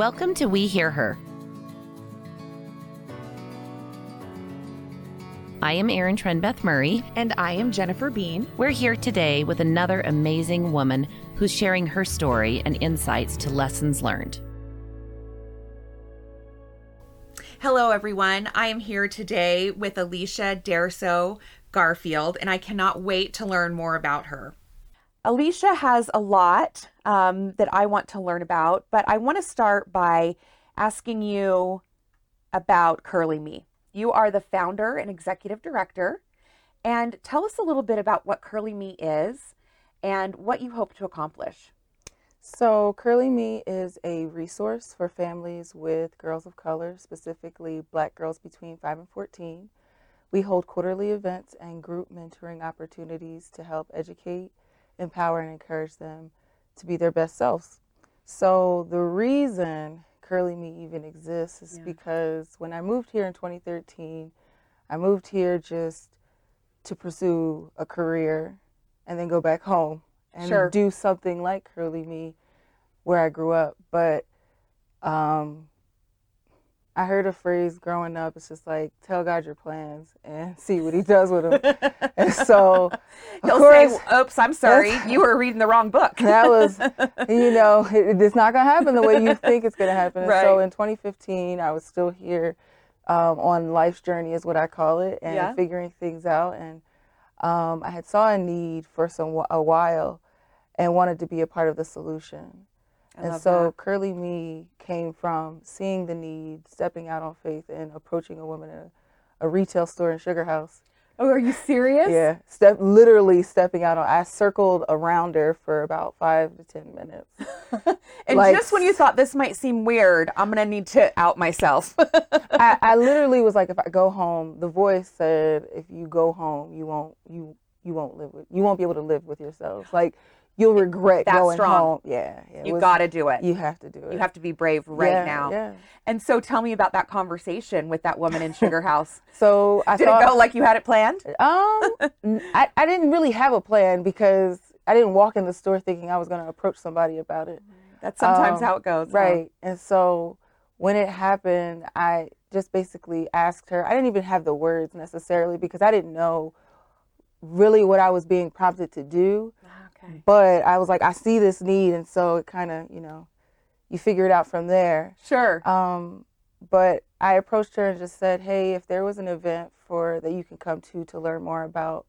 Welcome to We Hear Her. I am Erin Trenbeath Murray. And I am Jennifer Bean. We're here today with another amazing woman who's sharing her story and insights to lessons learned. Hello, everyone. I am here today with Alicia Derso Garfield, and I cannot wait to learn more about her. Alicia has a lot um, that I want to learn about, but I want to start by asking you about Curly Me. You are the founder and executive director, and tell us a little bit about what Curly Me is and what you hope to accomplish. So, Curly Me is a resource for families with girls of color, specifically black girls between 5 and 14. We hold quarterly events and group mentoring opportunities to help educate, empower, and encourage them to be their best selves. So, the reason Curly Me even exists is Yeah. because when I moved here in 2013, I moved here just to pursue a career and then go back home and Sure. do something like Curly Me where I grew up. But um, I heard a phrase growing up. It's just like tell God your plans and see what He does with them. and so, of He'll course, say, Oops, I'm sorry. You were reading the wrong book. that was, you know, it, it's not gonna happen the way you think it's gonna happen. And so in 2015, I was still here um, on life's journey, is what I call it, and Yeah. figuring things out. And um, I had saw a need for some a while, and wanted to be a part of the solution. I and so that. Curly Me came from seeing the need, stepping out on faith, and approaching a woman in a, a retail store in Sugar House. Oh, are you serious? Yeah, step literally stepping out on. I circled around her for about five to ten minutes. And Like- just when you thought this might seem weird, I'm going to need to out myself. I, I literally was like, if I go home, the voice said, if you go home, you won't you you won't live with you won't be able to live with yourselves. Like you'll regret That going strong. home. Yeah, yeah you got to do it. You have to do it. You have to be brave right Yeah, now. Yeah. And so tell me about that conversation with that woman in Sugar House. So I Did thought, it go like you had it planned? Um, I, I didn't really have a plan because I didn't walk in the store thinking I was going to approach somebody about it. That's sometimes Um, how it goes. huh? Right. And so when it happened, I just basically asked her. I didn't even have the words necessarily because I didn't know really what I was being prompted to do. Okay. But I was like, I see this need. And so it kind of, you know, you figure it out from there. Sure. Um, but I approached her and just said, "Hey, if there was an event for that you can come to to learn more about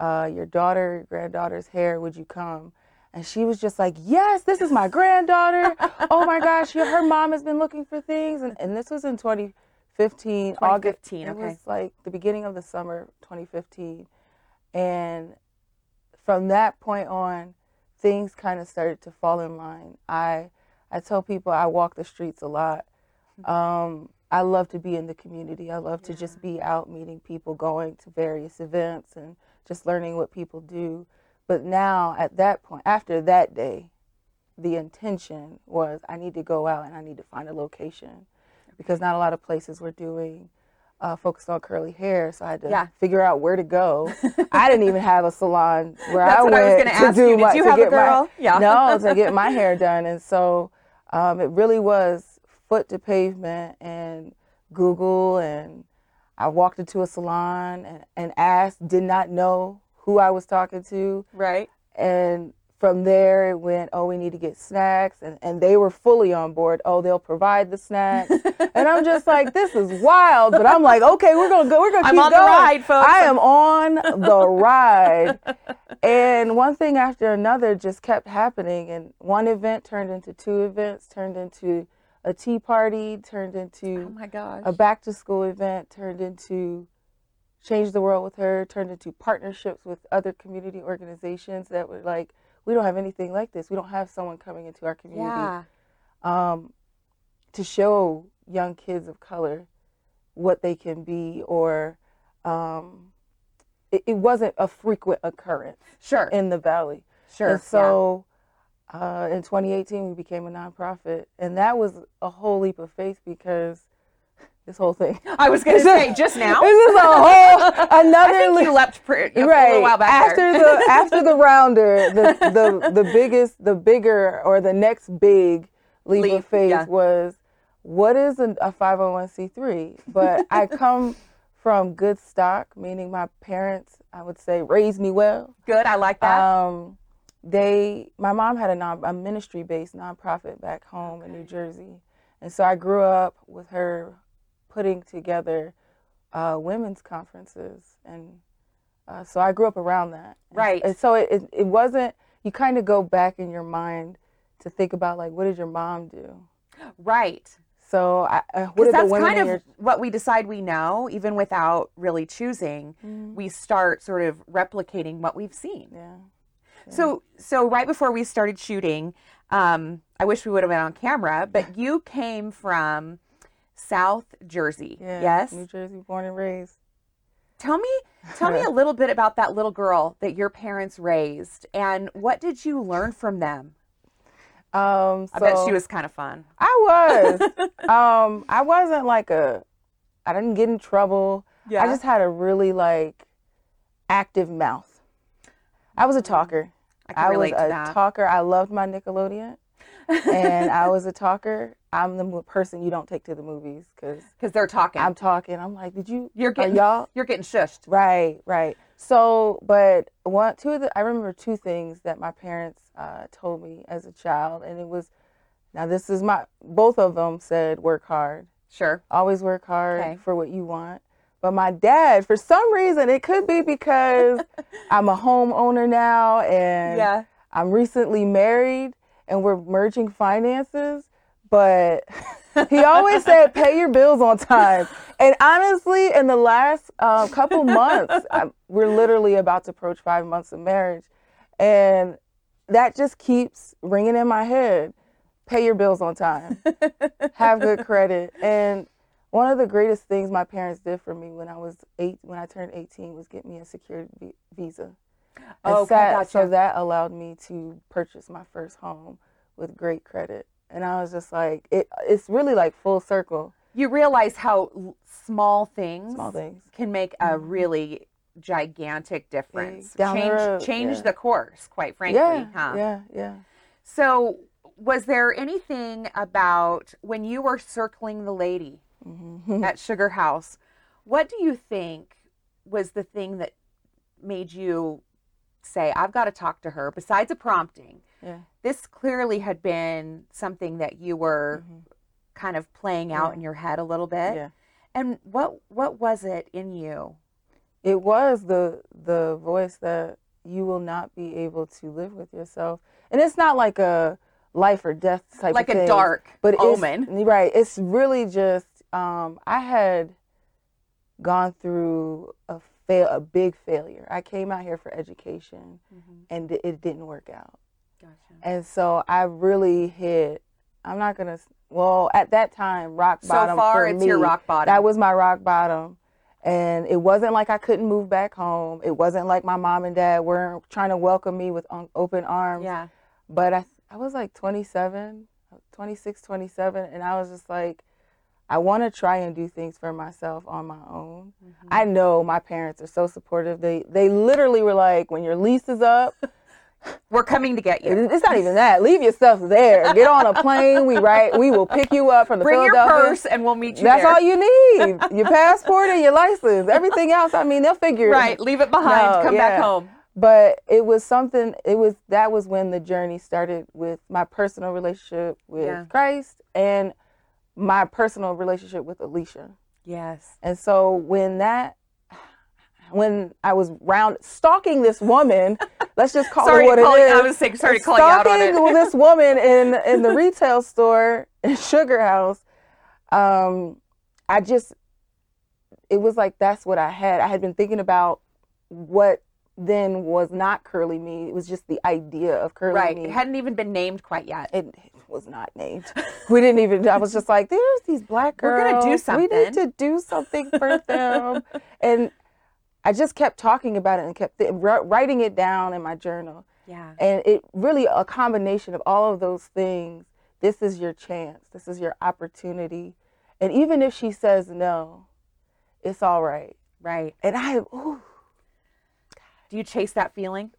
uh, your daughter, your granddaughter's hair, would you come?" And she was just like, "Yes, this is my granddaughter. oh my gosh, her mom has been looking for things." And, and this was in 2015, August. 2015, It was like the beginning of the summer, 2015, and from that point on, things kind of started to fall in line. I I tell people I walk the streets a lot. Um, I love to be in the community. I love to just be out meeting people, going to various events, and just learning what people do. But now, at that point, after that day, the intention was I need to go out and I need to find a location because not a lot of places were doing uh, focused on curly hair. So I had to Yeah. figure out where to go. I didn't even have a salon where I went I was gonna to ask do you. Did my you to have a get my- girl? Yeah. no to get my hair done. And so um, it really was foot to pavement and Google and I walked into a salon and, and asked, did not know who I was talking to. Right. And from there it went, oh, we need to get snacks. And, and they were fully on board. Oh, they'll provide the snacks. and I'm just like, this is wild. But I'm like, okay, we're going to go. We're going to I'm keep on the going. ride, folks. I am on the ride. And one thing after another just kept happening. And one event turned into two events, turned into a tea party, turned into Oh my gosh. a back to school event turned into change the world with her turned into partnerships with other community organizations that were like we don't have anything like this we don't have someone coming into our community yeah. um, to show young kids of color what they can be or um, it, it wasn't a frequent occurrence Sure. in the valley sure. and so uh, in 2018, we became a nonprofit. And that was a whole leap of faith because this whole thing. I was going to say just now. This is a whole another I think you pre- a right while back after there. the after the rounder, the, the the biggest, the bigger, or the next big leap, Leap, of faith yeah. was what is a, a 501c3? But I come from good stock, meaning my parents, I would say, raised me well. Good. I like that. Um, they, my mom had a non, a ministry-based nonprofit back home in New Jersey, and so I grew up with her putting together uh, women's conferences, and uh, so I grew up around that. Right. And so it, it, it wasn't. You kind of go back in your mind to think about like, what did your mom do? right. So I, uh, what that's kind of your what we decide we know, even without really choosing. Mm-hmm. We start sort of replicating what we've seen. yeah. So, so right before we started shooting, um, I wish we would have been on camera, but you came from South Jersey. Yeah, Yes. New Jersey, born and raised. Tell me, tell me a little bit about that little girl that your parents raised, and what did you learn from them? Um, I bet she was kind of fun. I was. um, I wasn't like a. I didn't get in trouble. Yeah. I just had a really like active mouth. I was a talker. I can relate was a that. talker. I loved my Nickelodeon, and I was a talker. I'm the person you don't take to the movies because Because they're talking. I'm talking. I'm like, did you? you're getting y'all You're getting shushed. Right, right. So, but one, two of the, I remember two things that my parents uh, told me as a child, and it was, now this is my, both of them said work hard, Sure. always work hard Okay. for what you want. But my dad, for some reason, it could be because I'm a homeowner now and Yeah. I'm recently married and we're merging finances, but he always said, pay your bills on time. And honestly, in the last uh, couple months, I, we're literally about to approach five months of marriage. And that just keeps ringing in my head. Pay your bills on time, have good credit. And one of the greatest things my parents did for me when I was eight, when I turned 18, was get me a secured vi- visa. And Okay, that- gotcha. So that allowed me to purchase my first home with great credit. And I was just like, it, it's really like full circle. You realize how small things, Small things. can make a really gigantic difference. down the change road, change yeah. the course, quite frankly. yeah, huh? yeah, yeah. So, was there anything about when you were circling the lady Mm-hmm. at Sugar House? What do you think was the thing that made you say, "I've got to talk to her"? Besides a prompting, Yeah. this clearly had been something that you were kind of playing out Mm-hmm. Yeah. in your head a little bit. Yeah. And what what was it in you? It was the the voice that you will not be able to live with yourself, and it's not like a life or death type Like of a dark but it's- omen. right? It's really just um, I had gone through a fail a big failure. I came out here for education, and it, it didn't work out. Gotcha. And so I really hit. I'm not gonna. Well, at that time, rock bottom. So far, it's your rock bottom. That was my rock bottom, and it wasn't like I couldn't move back home. It wasn't like my mom and dad weren't trying to welcome me with um, open arms. Yeah. But I, I was like 27, 26, 27, and I was just like, I want to try and do things for myself on my own. Mm-hmm. I know my parents are so supportive. They they literally were like, when your lease is up. We're coming to get you. It's not even that. Leave your stuff there. Get on a plane. We right. We will pick you up from the Bring your Philadelphia. purse and we'll meet you That's there. all you need. Your passport and your license. Everything else, I mean, they'll figure it. Right. Leave it behind. No, Come back home. But it was something. It was that was when the journey started with my personal relationship with Yeah. Christ and my personal relationship with Alicia. Yes. And so when that, when I was round stalking this woman, let's just call Sorry it what it is. I was saying- sorry to call you out on Stalking it. this woman in in the retail store in Sugar House. Um, I just, it was like that's what I had. I had been thinking about what then was not curly me. It was just the idea of curly me. Right. me It hadn't even been named quite yet. it was not named. We didn't even. I was just like, there's these black girls. We're gonna do something. We need to do something for them. and I just kept talking about it and kept th- writing it down in my journal. Yeah. And it really a combination of all of those things. This is your chance. This is your opportunity. And even if she says no, it's all right. Right. And I, ooh, Do you chase that feeling?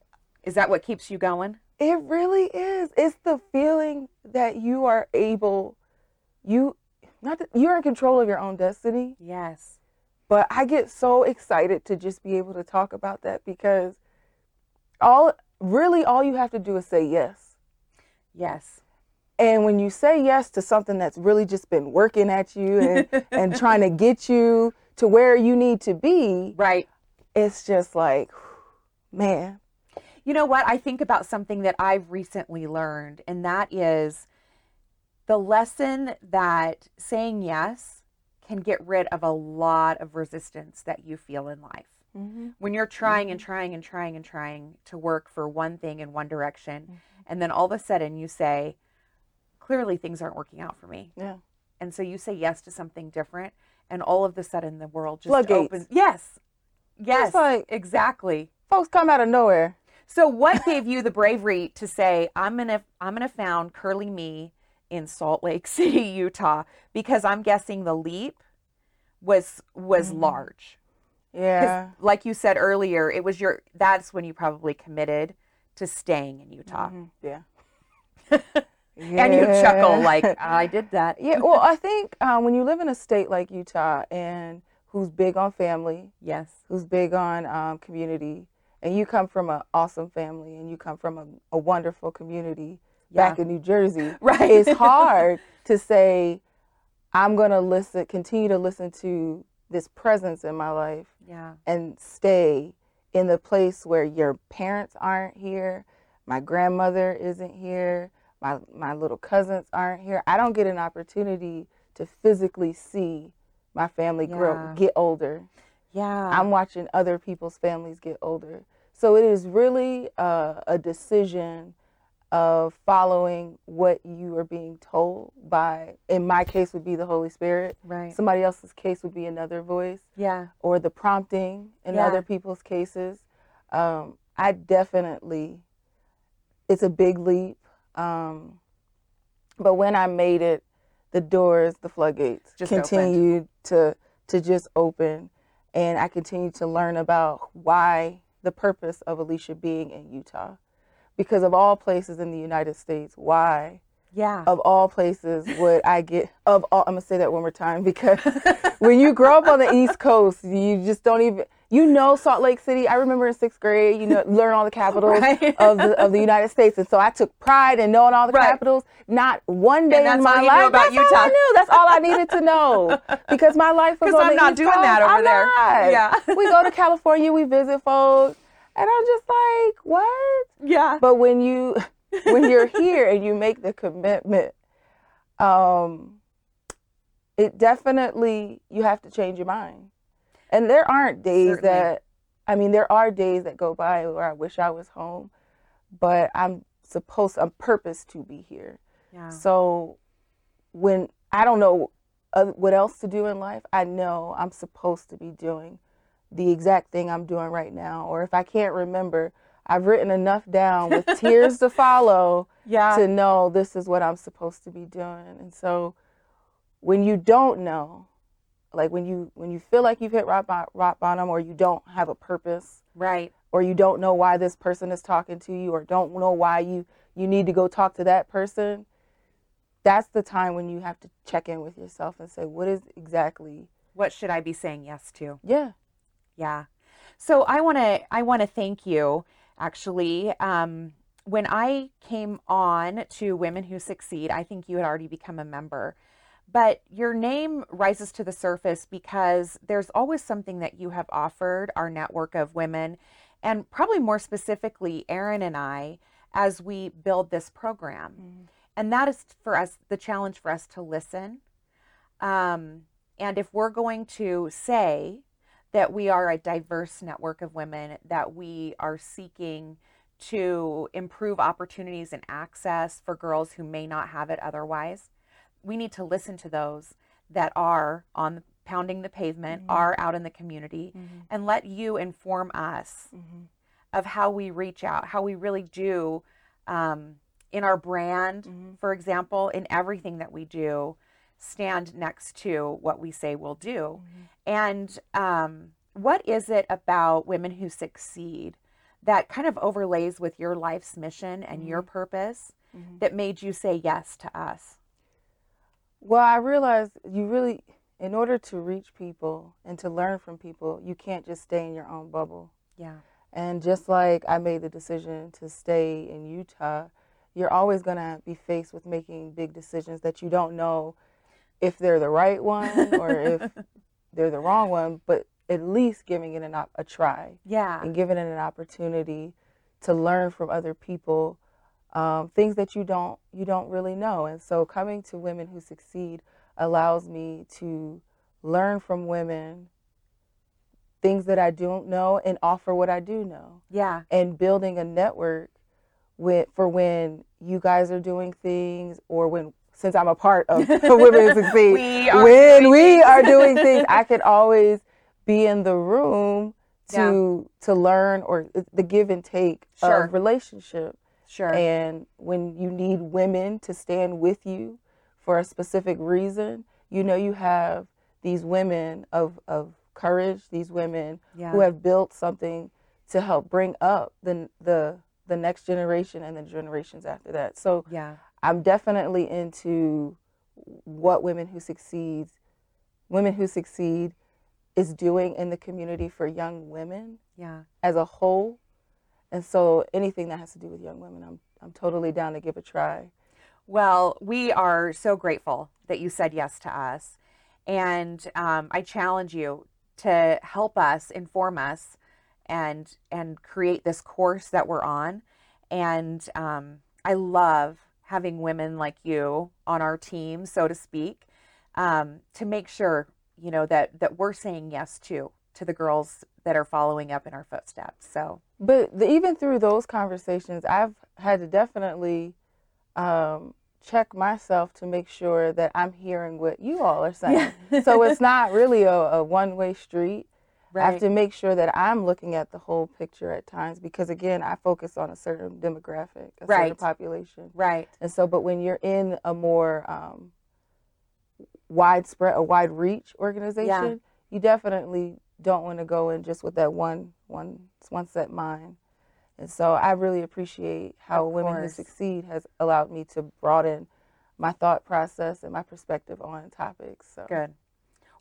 Is that what keeps you going? It really is. It's the feeling that you are able, you, not that you're in control of your own destiny. Yes. But I get so excited to just be able to talk about that because all really all you have to do is say yes. Yes. And when you say yes to something that's really just been working at you and, and trying to get you to where you need to be, right. It's just like, man. You know what? I think about something that I've recently learned, and that is the lesson that saying yes can get rid of a lot of resistance that you feel in life. Mm-hmm. When you're trying and mm-hmm. trying and trying and trying to work for one thing in one direction, mm-hmm. and then all of a sudden you say, clearly things aren't working out for me. Yeah. And so you say yes to something different, and all of a sudden the world just Floodgates. opens. Yes. Yes. Like, exactly. Folks come out of nowhere. So what gave you the bravery to say, I'm gonna I'm gonna found Curly Me in Salt Lake City, Utah? Because I'm guessing the leap was was mm-hmm. large. Yeah. Like you said earlier, it was your that's when you probably committed to staying in Utah. Mm-hmm. Yeah. yeah. And you chuckle like I did that. Yeah. Well, I think um, when you live in a state like Utah and who's big on family, yes, who's big on um, community, and you come from an awesome family and you come from a, a wonderful community yeah. back in New Jersey, right? It's hard to say I'm gonna listen, continue to listen to this presence in my life yeah. and stay in the place where your parents aren't here, my grandmother isn't here, my my little cousins aren't here. I don't get an opportunity to physically see my family yeah. grow get older. Yeah. I'm watching other people's families get older. So it is really uh, a decision of following what you are being told by in my case would be the holy spirit. Right. Somebody else's case would be another voice. Yeah. Or the prompting in yeah. other people's cases. Um, i definitely it's a big leap um, but when i made it the doors the floodgates just continued opened. to to just open. And i continued to learn about why the purpose of alicia being in utah because of all places in the United States, why? Yeah. Of all places would I get of all I'm gonna say that one more time because when you grow up on the East Coast, you just don't even you know Salt Lake City. I remember in sixth grade, you know, learn all the capitals right. of the of the United States, and so I took pride in knowing all the right. capitals. Not one day in my life. that's Utah. all I knew. That's all I needed to know because my life was on I'm the not East doing Coast. that over I'm there. Not. Yeah. we go to California, we visit folks, and I'm just like, what? Yeah. But when you when you're here and you make the commitment, um, it definitely you have to change your mind. And there aren't days Certainly. that I mean, there are days that go by where I wish I was home, but I'm supposed I'm purpose to be here. Yeah. So when I don't know uh, what else to do in life, I know I'm supposed to be doing the exact thing I'm doing right now. Or if I can't remember, I've written enough down with tears to follow yeah. to know this is what I'm supposed to be doing. And so when you don't know, like when you when you feel like you've hit rock, rock bottom or you don't have a purpose, right? Or you don't know why this person is talking to you or don't know why you you need to go talk to that person, that's the time when you have to check in with yourself and say what is exactly what should I be saying yes to? Yeah. Yeah. So I want to I want to thank you actually. Um, when I came on to Women Who Succeed, I think you had already become a member. But your name rises to the surface because there's always something that you have offered our network of women, and probably more specifically, Erin and I, as we build this program. Mm-hmm. And that is for us the challenge for us to listen. Um, and if we're going to say that we are a diverse network of women, that we are seeking to improve opportunities and access for girls who may not have it otherwise. We need to listen to those that are on pounding the pavement, mm-hmm. are out in the community, mm-hmm. and let you inform us mm-hmm. of how we reach out, how we really do um, in our brand, mm-hmm. for example, in everything that we do stand next to what we say we'll do. Mm-hmm. And um, what is it about women who succeed that kind of overlays with your life's mission and mm-hmm. your purpose mm-hmm. that made you say yes to us? Well, I realized you really, in order to reach people and to learn from people, you can't just stay in your own bubble. Yeah. And just like I made the decision to stay in Utah, you're always going to be faced with making big decisions that you don't know if they're the right one or if they're the wrong one, but at least giving it an op- a try. Yeah. And giving it an opportunity to learn from other people um, things that you don't you don't really know. And so coming to women who succeed allows me to learn from women things that I don't know and offer what I do know. Yeah. And building a network with for when you guys are doing things or when since I'm a part of Women Who Succeed, we when we are doing things, I could always be in the room to yeah. to learn or the give and take sure. of relationship. Sure. And when you need women to stand with you for a specific reason, you know you have these women of of courage, these women yeah. who have built something to help bring up the the the next generation and the generations after that. So yeah. I'm definitely into what women who succeed women who succeed is doing in the community for young women yeah. as a whole. And so anything that has to do with young women, I'm I'm totally down to give a try. Well, we are so grateful that you said yes to us. And um, I challenge you to help us, inform us, and and create this course that we're on. And um, I love having women like you on our team, so to speak, um, to make sure you know that that we're saying yes to to the girls that are following up in our footsteps. So, but the, even through those conversations, I've had to definitely um, check myself to make sure that I'm hearing what you all are saying. Yeah. so it's not really a, a one way street. Right. I have to make sure that I'm looking at the whole picture at times because again, I focus on a certain demographic, a right. certain population. Right. And so, but when you're in a more um, widespread, a wide reach organization, yeah. You definitely don't want to go in just with that one one one set mind. And so I really appreciate how Women Who Succeed has allowed me to broaden my thought process and my perspective on topics. So good.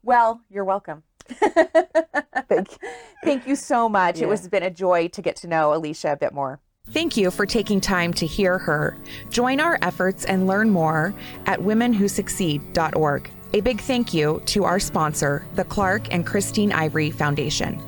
Well, you're welcome. Thank you. Thank you so much. Yeah. It has been a joy to get to know Alicia a bit more. Thank you for taking time to hear her. Join our efforts and learn more at womenwhosucceed.org. A big thank you to our sponsor, the Clark and Christine Ivory Foundation.